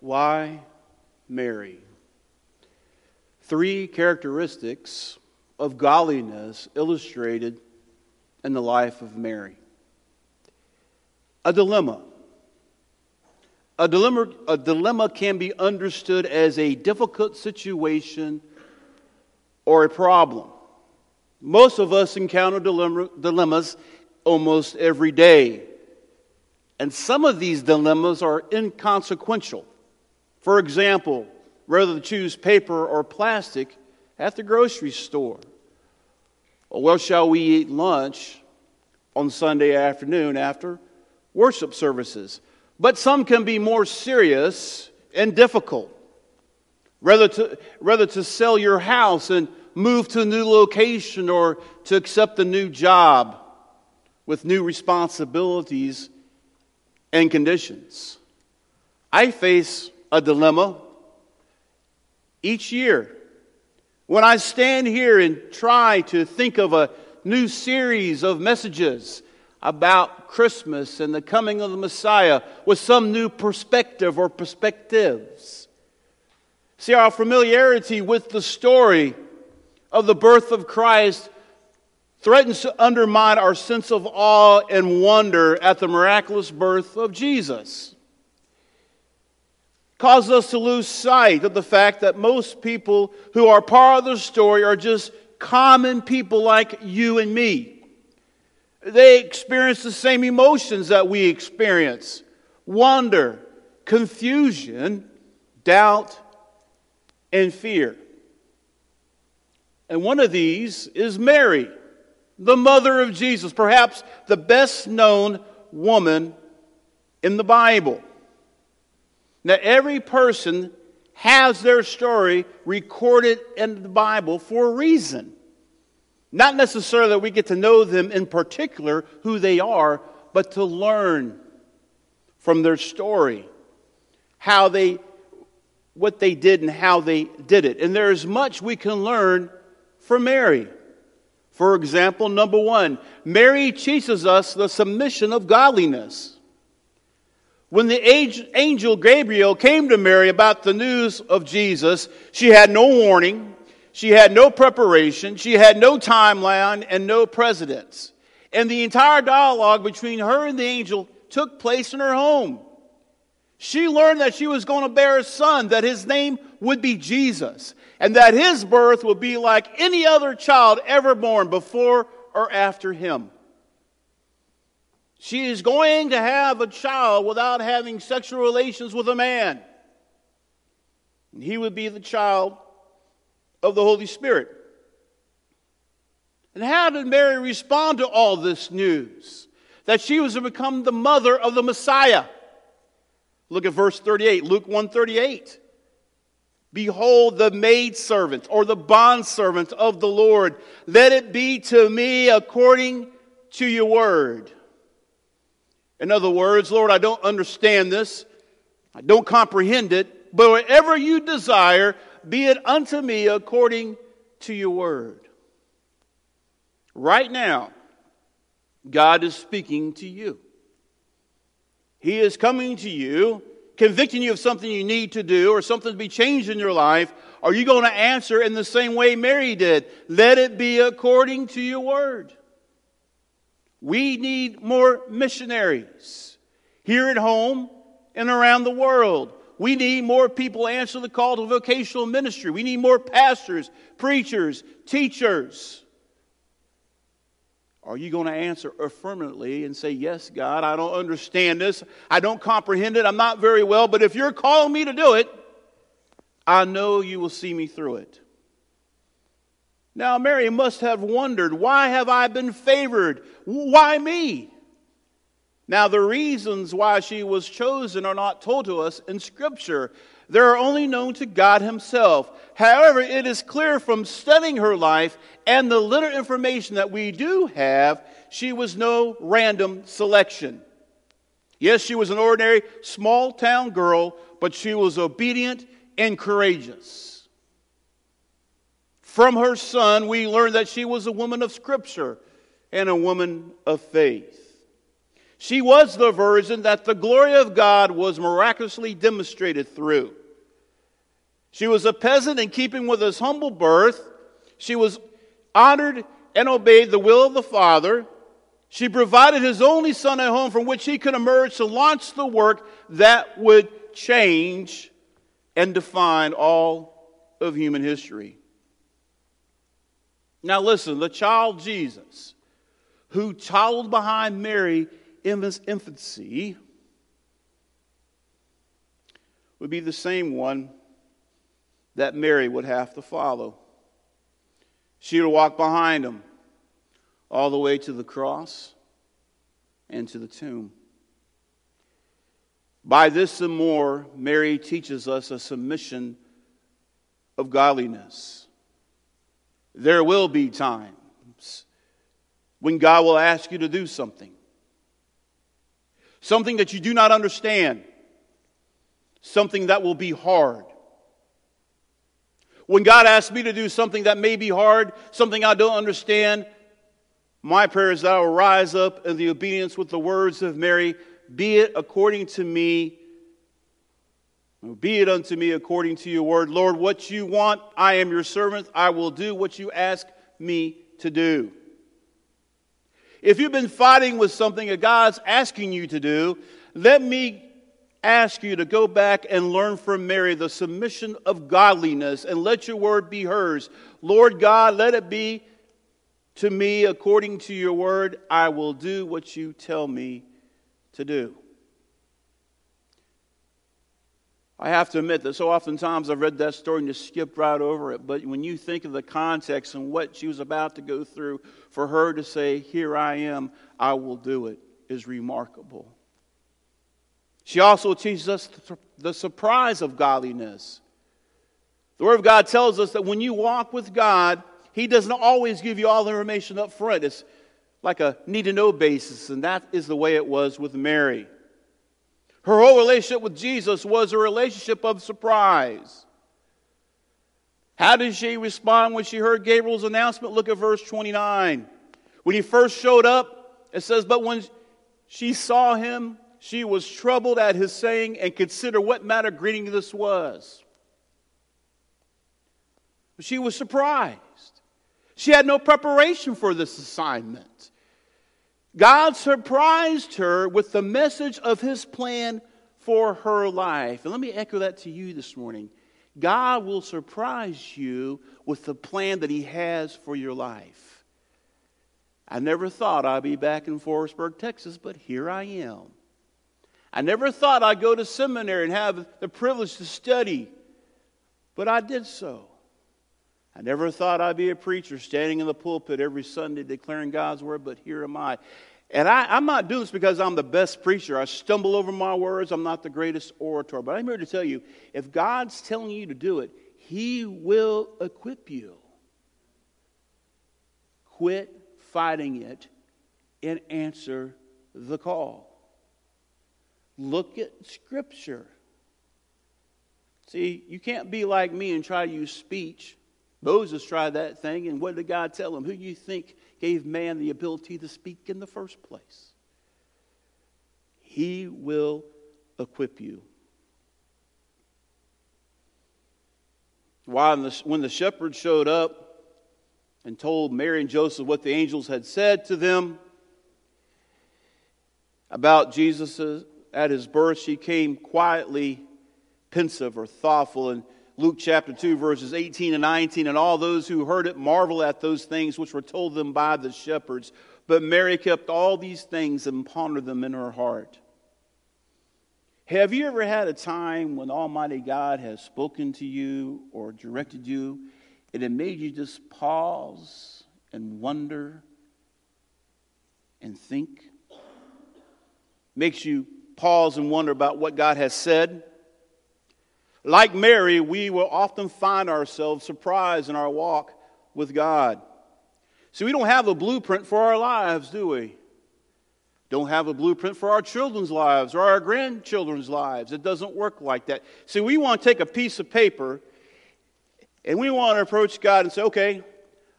Why Mary? Three characteristics of godliness illustrated in the life of Mary. A dilemma. A dilemma, a dilemma can be understood as a difficult situation or a problem. Most of us encounter dilemma, dilemmas almost every day. And some of these dilemmas are inconsequential. For example, whether to choose paper or plastic at the grocery store. Or where shall we eat lunch on Sunday afternoon after worship services? But some can be more serious and difficult. Rather to, whether to sell your house and move to a new location or to accept a new job with new responsibilities and conditions. I face a dilemma each year. When I stand here and try to think of a new series of messages about Christmas and the coming of the Messiah with some new perspective or perspectives. See, our familiarity with the story of the birth of Christ threatens to undermine our sense of awe and wonder at the miraculous birth of Jesus. Causes us to lose sight of the fact that most people who are part of the story are just common people like you and me. They experience the same emotions that we experience wonder, confusion, doubt, and fear. And one of these is Mary the mother of Jesus, perhaps the best known woman in the Bible. Now, every person has their story recorded in the Bible for a reason. Not necessarily that we get to know them in particular, who they are, but to learn from their story how they, what they did and how they did it. And there is much we can learn from Mary. For example, number one, Mary teaches us the submission of godliness. When the angel Gabriel came to Mary about the news of Jesus, she had no warning, she had no preparation, she had no timeline, and no precedence. And the entire dialogue between her and the angel took place in her home. She learned that she was going to bear a son, that his name would be Jesus and that his birth would be like any other child ever born before or after him. She is going to have a child without having sexual relations with a man. And he would be the child of the Holy Spirit. And how did Mary respond to all this news? That she was to become the mother of the Messiah. Look at verse 38, Luke 138. Behold, the maidservant or the bondservant of the Lord. Let it be to me according to your word. In other words, Lord, I don't understand this. I don't comprehend it. But whatever you desire, be it unto me according to your word. Right now, God is speaking to you. He is coming to you convicting you of something you need to do or something to be changed in your life, are you going to answer in the same way Mary did? Let it be according to your word. We need more missionaries here at home and around the world. We need more people answer the call to vocational ministry. We need more pastors, preachers, teachers. Are you going to answer affirmatively and say, Yes, God, I don't understand this. I don't comprehend it. I'm not very well, but if you're calling me to do it, I know you will see me through it. Now, Mary must have wondered, Why have I been favored? Why me? Now, the reasons why she was chosen are not told to us in Scripture. They are only known to God Himself. However, it is clear from studying her life and the little information that we do have, she was no random selection. Yes, she was an ordinary small town girl, but she was obedient and courageous. From her son, we learn that she was a woman of Scripture and a woman of faith. She was the virgin that the glory of God was miraculously demonstrated through. She was a peasant in keeping with his humble birth. She was honored and obeyed the will of the Father. She provided his only son a home from which he could emerge to launch the work that would change and define all of human history. Now, listen, the child Jesus, who toddled behind Mary in his infancy, would be the same one that Mary would have to follow. She would walk behind him all the way to the cross and to the tomb. By this and more, Mary teaches us a submission of godliness. There will be times when God will ask you to do something, something that you do not understand, something that will be hard. When God asks me to do something that may be hard, something I don't understand, my prayer is that I will rise up in the obedience with the words of Mary Be it according to me, be it unto me according to your word. Lord, what you want, I am your servant. I will do what you ask me to do. If you've been fighting with something that God's asking you to do, let me ask you to go back and learn from Mary the submission of godliness and let your word be hers. Lord God, let it be to me according to your word, I will do what you tell me to do. I have to admit that so oftentimes I've read that story and just skipped right over it. But when you think of the context and what she was about to go through, for her to say, Here I am, I will do it, is remarkable. She also teaches us the surprise of godliness. The Word of God tells us that when you walk with God, he doesn't always give you all the information up front. It's like a need to know basis, and that is the way it was with Mary. Her whole relationship with Jesus was a relationship of surprise. How did she respond when she heard Gabriel's announcement? Look at verse 29. When he first showed up, it says, But when she saw him, she was troubled at his saying and considered what manner greeting this was. She was surprised. She had no preparation for this assignment. God surprised her with the message of his plan for her life. And let me echo that to you this morning. God will surprise you with the plan that he has for your life. I never thought I'd be back in Forestburg, Texas, but here I am. I never thought I'd go to seminary and have the privilege to study, but I did so. I never thought I'd be a preacher standing in the pulpit every Sunday declaring God's word, but here am I. And I, am not doing this because I'm the best preacher. I stumble over my words. I'm not the greatest orator. But I'm here to tell you if God's telling you to do it, He will equip you. Quit fighting it and answer the call. Look at Scripture. See, you can't be like me and try to use speech Moses tried that thing, and what did God tell him? Who do you think gave man the ability to speak in the first place? He will equip you. Why, When the shepherds showed up and told Mary and Joseph what the angels had said to them about Jesus at his birth, she came quietly pensive or thoughtful and Luke chapter 2, verses 18 and 19. And all those who heard it marvel at those things which were told them by the shepherds. But Mary kept all these things and pondered them in her heart. Have you ever had a time when Almighty God has spoken to you or directed you and it made you just pause and wonder and think? Makes you pause and wonder about what God has said? Like Mary, we will often find ourselves surprised in our walk with God. See, we don't have a blueprint for our lives, do we? Don't have a blueprint for our children's lives or our grandchildren's lives. It doesn't work like that. See, we want to take a piece of paper and we want to approach God and say, okay,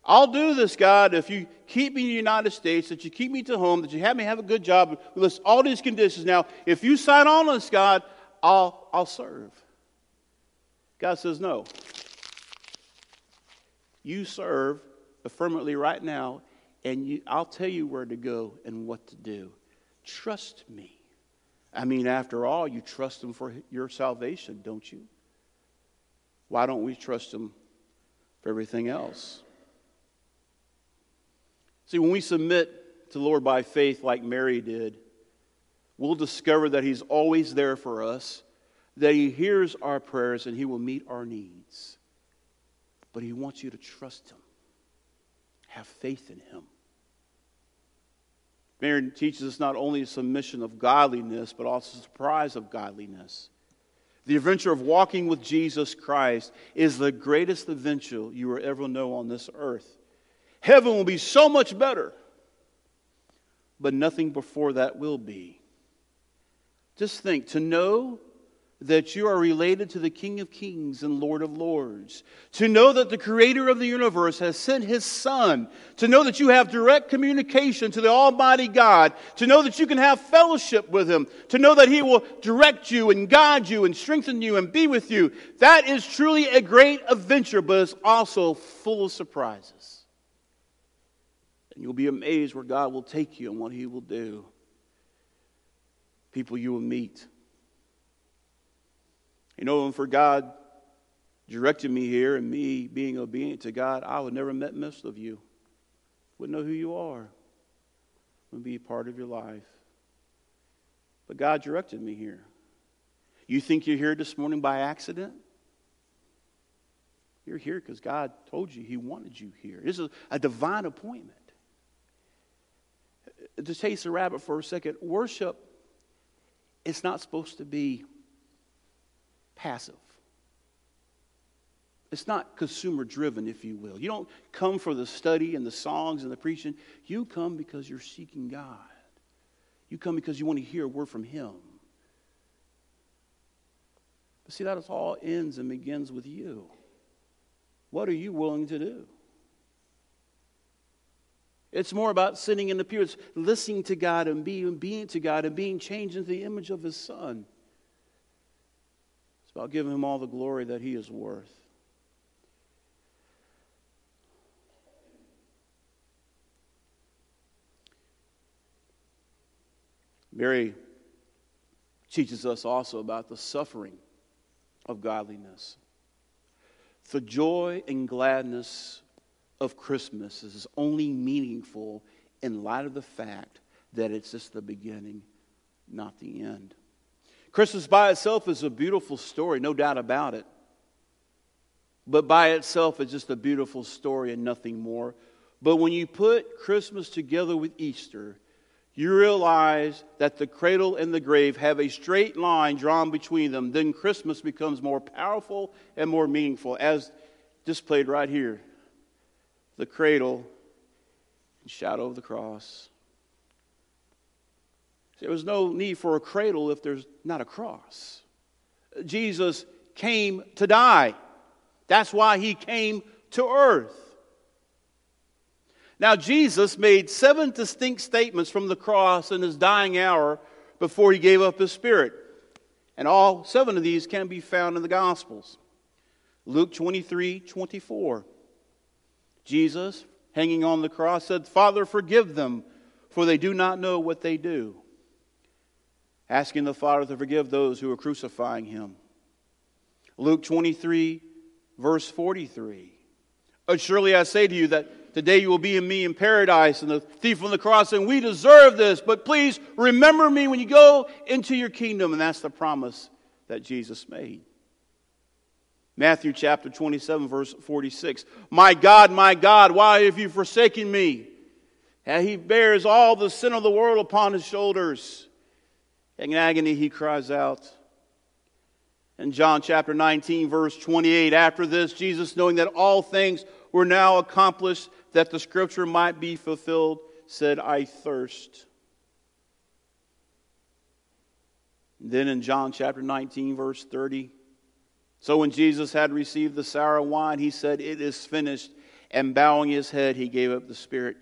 I'll do this, God, if you keep me in the United States, that you keep me to home, that you have me have a good job. List all these conditions. Now, if you sign on to this, God, I'll, I'll serve. God says, no. You serve affirmatively right now, and you, I'll tell you where to go and what to do. Trust me. I mean, after all, you trust Him for your salvation, don't you? Why don't we trust Him for everything else? See, when we submit to the Lord by faith like Mary did, we'll discover that He's always there for us, that He hears our prayers, and He will meet our needs. But He wants you to trust Him, have faith in Him. Mary teaches us not only submission of godliness, but also the surprise of godliness. The adventure of walking with Jesus Christ is the greatest adventure you will ever know on this earth. Heaven will be so much better, but nothing before that will be. Just think to know that you are related to the King of Kings and Lord of Lords, to know that the Creator of the universe has sent His Son, to know that you have direct communication to the Almighty God, to know that you can have fellowship with Him, to know that He will direct you and guide you and strengthen you and be with you. That is truly a great adventure, but it's also full of surprises. And you'll be amazed where God will take you and what He will do. People you will meet you know, and for God directing me here and me being obedient to God, I would never met most of you. Wouldn't know who you are. Wouldn't be a part of your life. But God directed me here. You think you're here this morning by accident? You're here because God told you He wanted you here. This is a divine appointment. To chase a rabbit for a second, worship is not supposed to be passive. It's not consumer driven, if you will. You don't come for the study and the songs and the preaching. You come because you're seeking God. You come because you want to hear a word from Him. But see, that all ends and begins with you. What are you willing to do? It's more about sitting in the pew. It's listening to God and being obedient to God and being changed into the image of His Son. It's about giving him all the glory that he is worth. Mary teaches us also about the suffering of godliness. The joy and gladness of Christmas is only meaningful in light of the fact that it's just the beginning, not the end. Christmas by itself is a beautiful story, no doubt about it. But by itself, it's just a beautiful story and nothing more. But when you put Christmas together with Easter, you realize that the cradle and the grave have a straight line drawn between them. Then Christmas becomes more powerful and more meaningful, as displayed right here. The cradle and shadow of the cross. There was no need for a cradle if there's not a cross. Jesus came to die. That's why he came to earth. Now, Jesus made seven distinct statements from the cross in his dying hour before he gave up his spirit. And all seven of these can be found in the Gospels. Luke 23 24. Jesus, hanging on the cross, said, Father, forgive them, for they do not know what they do asking the Father to forgive those who are crucifying him. Luke 23, verse 43. Surely I say to you that today you will be in me in paradise, and the thief on the cross saying, We deserve this, but please remember me when you go into your kingdom. And that's the promise that Jesus made. Matthew chapter 27, verse 46. My God, my God, why have you forsaken me? And he bears all the sin of the world upon his shoulders. In agony, he cries out. In John chapter 19, verse 28, after this, Jesus, knowing that all things were now accomplished, that the scripture might be fulfilled, said, I thirst. then in John chapter 19, verse 30, so when Jesus had received the sour wine, he said, It is finished. and bowing his head, he gave up the spirit.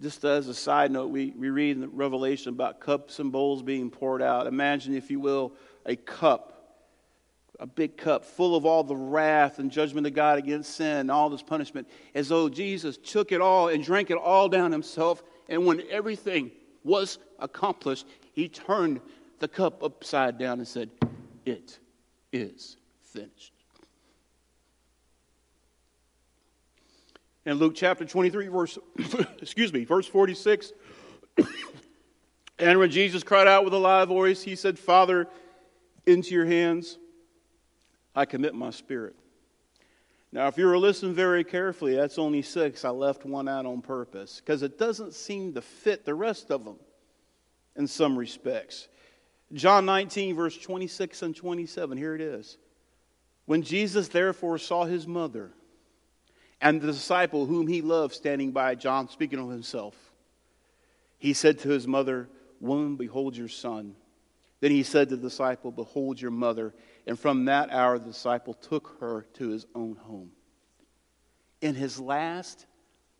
Just as a side note, we, we read in the Revelation about cups and bowls being poured out. Imagine, if you will, a cup, a big cup full of all the wrath and judgment of God against sin and all this punishment, as though Jesus took it all and drank it all down himself. And when everything was accomplished, he turned the cup upside down and said, It is finished. In Luke chapter 23, verse, excuse me, verse 46, and when Jesus cried out with a loud voice, he said, Father, into your hands I commit my spirit. Now, if you were listening very carefully, that's only six. I left one out on purpose because it doesn't seem to fit the rest of them in some respects. John 19, verse 26 and 27, here it is. When Jesus therefore saw his mother and the disciple whom he loved standing by, John speaking of himself, he said to his mother, Woman, behold your son. Then he said to the disciple, Behold your mother. And from that hour, the disciple took her to his own home. In his last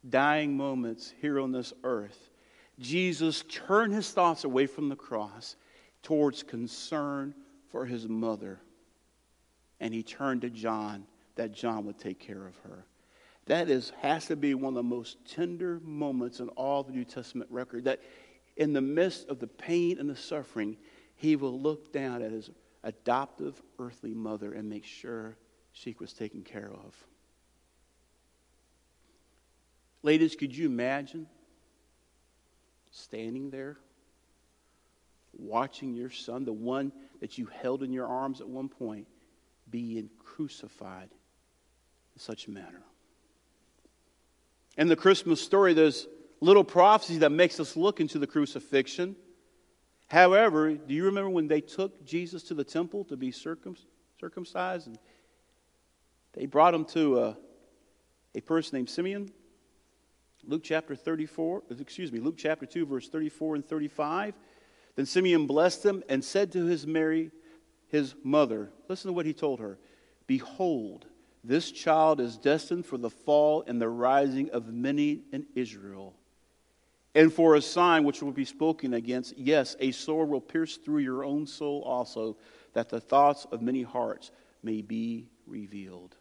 dying moments here on this earth, Jesus turned his thoughts away from the cross towards concern for his mother. And he turned to John that John would take care of her. That is, has to be one of the most tender moments in all the New Testament record. That in the midst of the pain and the suffering, he will look down at his adoptive earthly mother and make sure she was taken care of. Ladies, could you imagine standing there, watching your son, the one that you held in your arms at one point, being crucified in such a manner? In the Christmas story, there's little prophecy that makes us look into the crucifixion. However, do you remember when they took Jesus to the temple to be circum- circumcised? And they brought him to a, a person named Simeon. Luke chapter 34, excuse me, Luke chapter 2, verse 34 and 35. Then Simeon blessed him and said to his Mary, his mother, listen to what he told her Behold, this child is destined for the fall and the rising of many in Israel and for a sign which will be spoken against. Yes, a sword will pierce through your own soul also, that the thoughts of many hearts may be revealed.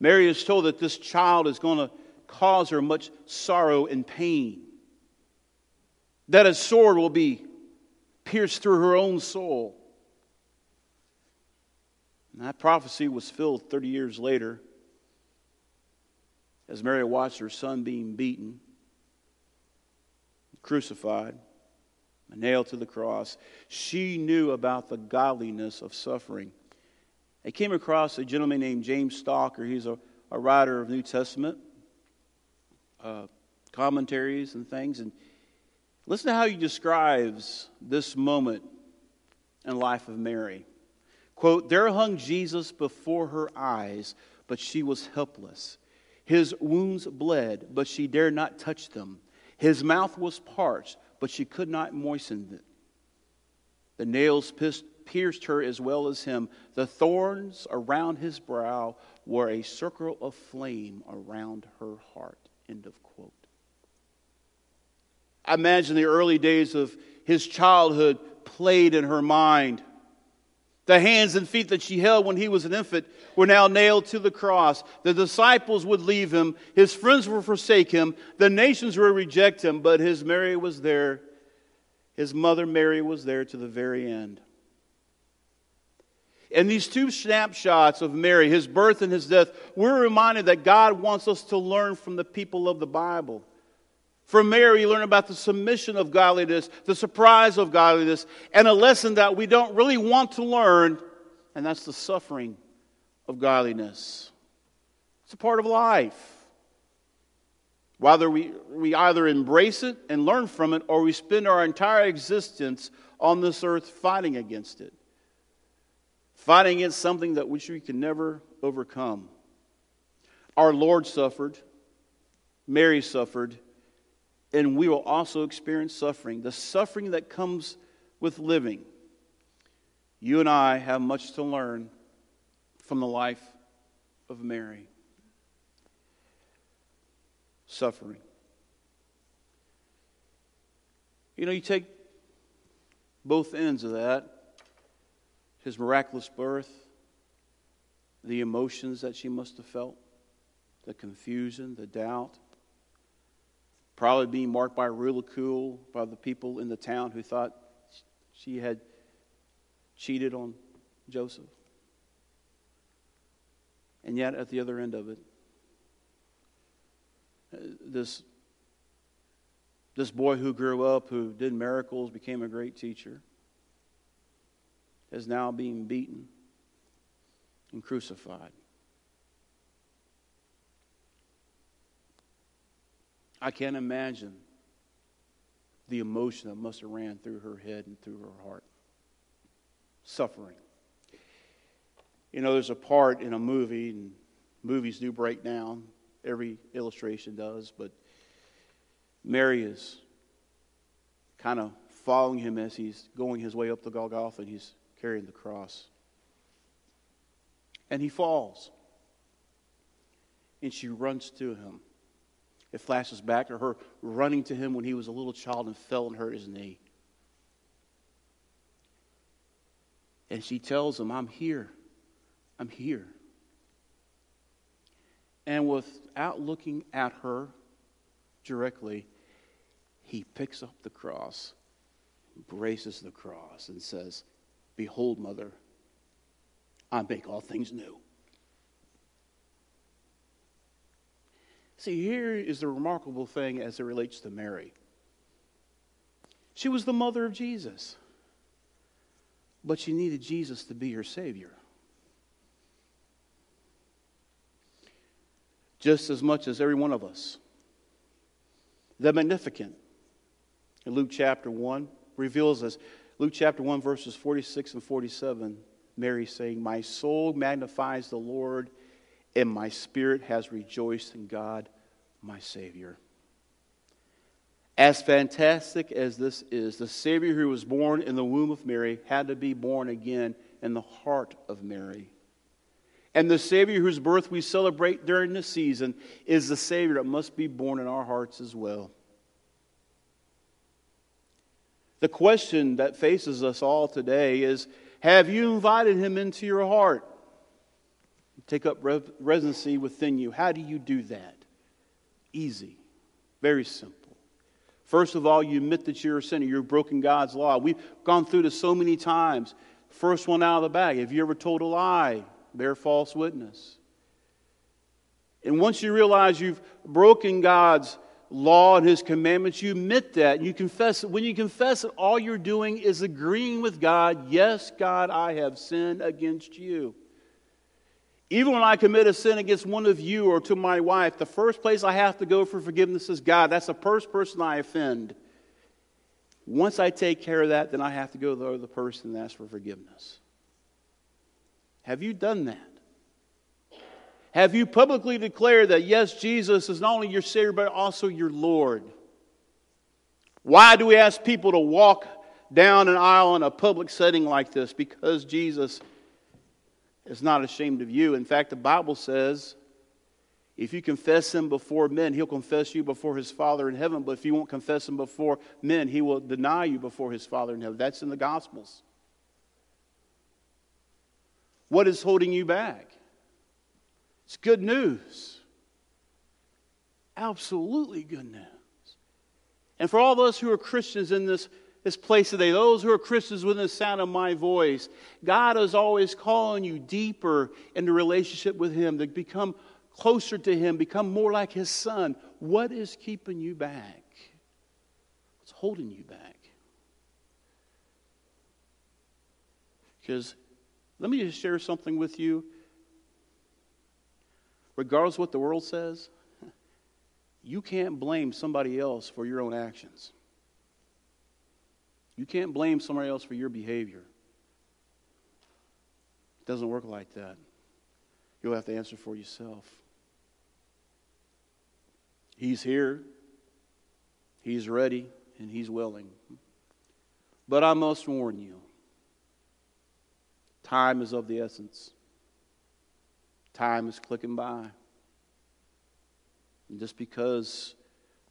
Mary is told that this child is going to cause her much sorrow and pain, that a sword will be pierced through her own soul. And that prophecy was filled 30 years later as Mary watched her son being beaten crucified, nailed to the cross. She knew about the godliness of suffering. I came across a gentleman named James Stalker. He's a, a writer of New Testament uh, commentaries and things. And listen to how he describes this moment in the life of Mary. Quote, There hung Jesus before her eyes, but she was helpless. His wounds bled, but she dared not touch them. His mouth was parched, but she could not moisten it. The nails pierced her as well as him. The thorns around his brow were a circle of flame around her heart. End of quote. I imagine the early days of his childhood played in her mind. The hands and feet that she held when he was an infant were now nailed to the cross. The disciples would leave him. His friends would forsake him. The nations would reject him. But his Mary was there. His mother Mary was there to the very end. And these two snapshots of Mary, his birth and his death, we're reminded that God wants us to learn from the people of the Bible. From Mary, you learn about the submission of godliness, the surprise of godliness, and a lesson that we don't really want to learn, and that's the suffering of godliness. It's a part of life. Whether we, we either embrace it and learn from it, or we spend our entire existence on this earth fighting against it, fighting against something that which we can never overcome. Our Lord suffered, Mary suffered and we will also experience suffering, the suffering that comes with living. You and I have much to learn from the life of Mary. suffering. You know, you take both ends of that his miraculous birth, the emotions that she must have felt, the confusion, the doubt, probably being marked by ridicule by the people in the town who thought she had cheated on Joseph. And yet, at the other end of it, this, this boy who grew up, who did miracles, became a great teacher, is now being beaten and crucified. I can't imagine the emotion that must have ran through her head and through her heart. Suffering. You know, there's a part in a movie, and movies do break down. Every illustration does, but Mary is kind of following him as he's going his way up the Golgotha and he's carrying the cross. And he falls. And she runs to him. It flashes back to her running to him when he was a little child and fell and hurt his knee. And she tells him, I'm here. I'm here. And without looking at her directly, he picks up the cross, embraces the cross, and says, Behold, mother, I make all things new. See, here is the remarkable thing as it relates to Mary. She was the mother of Jesus, but she needed Jesus to be her Savior. Just as much as every one of us. The Magnificat in Luke chapter 1 reveals us. Luke chapter 1, verses 46 and 47, Mary saying, My soul magnifies the Lord and my spirit has rejoiced in God, my Savior. As fantastic as this is, the Savior who was born in the womb of Mary had to be born again in the heart of Mary. And the Savior whose birth we celebrate during this season is the Savior that must be born in our hearts as well. The question that faces us all today is Have you invited Him into your heart? Take up residency within you. How do you do that? Easy, very simple. First of all, you admit that you're a sinner. You've broken God's law. We've gone through this so many times. First one out of the bag. Have you ever told a lie? Bear false witness. And once you realize you've broken God's law and his commandments, you admit that and you confess it. When you confess it, all you're doing is agreeing with God, yes, God, I have sinned against you. Even when I commit a sin against one of you or to my wife, the first place I have to go for forgiveness is God. That's the first person I offend. Once I take care of that, then I have to go to the other person and ask for forgiveness. Have you done that? Have you publicly declared that, yes, Jesus is not only your Savior, but also your Lord? Why do we ask people to walk down an aisle in a public setting like this? Because Jesus is not ashamed of you. In fact, the Bible says if you confess him before men, he'll confess you before his Father in heaven. But if you won't confess him before men, he will deny you before his Father in heaven. That's in the Gospels. What is holding you back? It's good news. Absolutely good news. And for all of us who are Christians in this this place today, those who are Christians within the sound of my voice, God is always calling you deeper into relationship with Him, to become closer to Him, become more like His Son. What is keeping you back? What's holding you back? Because let me just share something with you. Regardless what the world says, you can't blame somebody else for your own actions. You can't blame somebody else for your behavior. It doesn't work like that. You'll have to answer for yourself. He's here, He's ready, and He's willing. But I must warn you time is of the essence, time is clicking by. And just because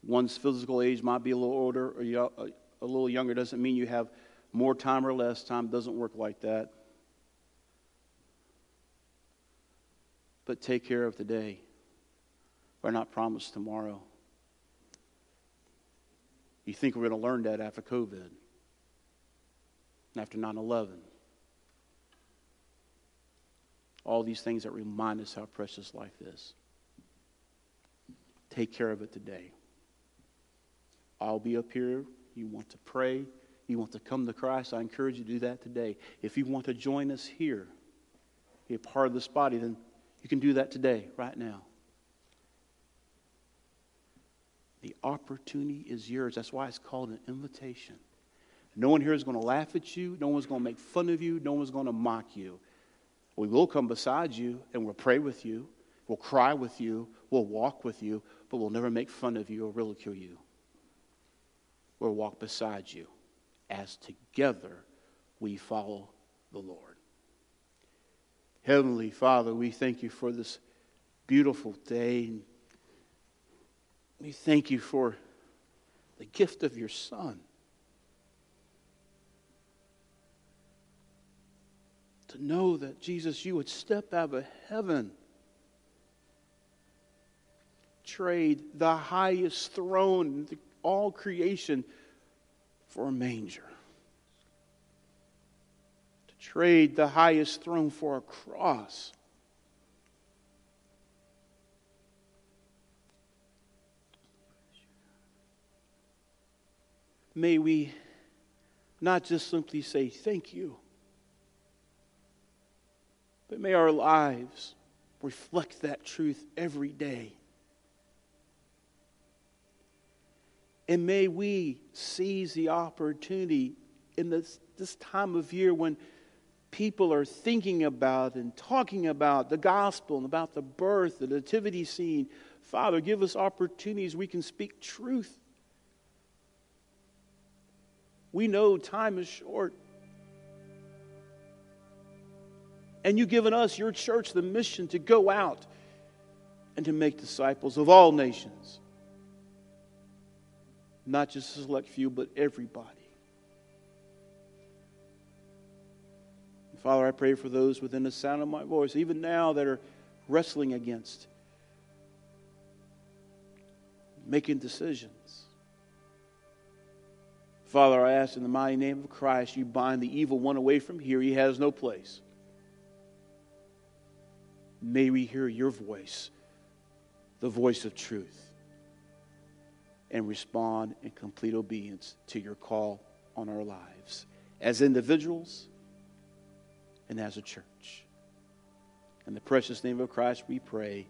one's physical age might be a little older or uh, a little younger doesn't mean you have more time or less time. Doesn't work like that. But take care of today. We're not promised tomorrow. You think we're going to learn that after COVID, after 9 11. All these things that remind us how precious life is. Take care of it today. I'll be up here. You want to pray, you want to come to Christ, I encourage you to do that today. If you want to join us here, be a part of this body, then you can do that today, right now. The opportunity is yours. That's why it's called an invitation. No one here is going to laugh at you. No one's going to make fun of you. No one's going to mock you. We will come beside you and we'll pray with you. We'll cry with you. We'll walk with you, but we'll never make fun of you or ridicule you. We'll walk beside you as together we follow the Lord. Heavenly Father, we thank you for this beautiful day. We thank you for the gift of your Son. To know that, Jesus, you would step out of heaven, trade the highest throne, all creation, for a manger. To trade the highest throne for a cross. May we not just simply say thank you, but may our lives reflect that truth every day. And may we seize the opportunity in this, this time of year when people are thinking about and talking about the gospel and about the birth, the nativity scene. Father, give us opportunities we can speak truth. We know time is short. And you've given us, your church, the mission to go out and to make disciples of all nations not just a select few, but everybody. Father, I pray for those within the sound of my voice, even now that are wrestling against making decisions. Father, I ask in the mighty name of Christ, you bind the evil one away from here. He has no place. May we hear your voice, the voice of truth and respond in complete obedience to your call on our lives as individuals and as a church. In the precious name of Christ, we pray.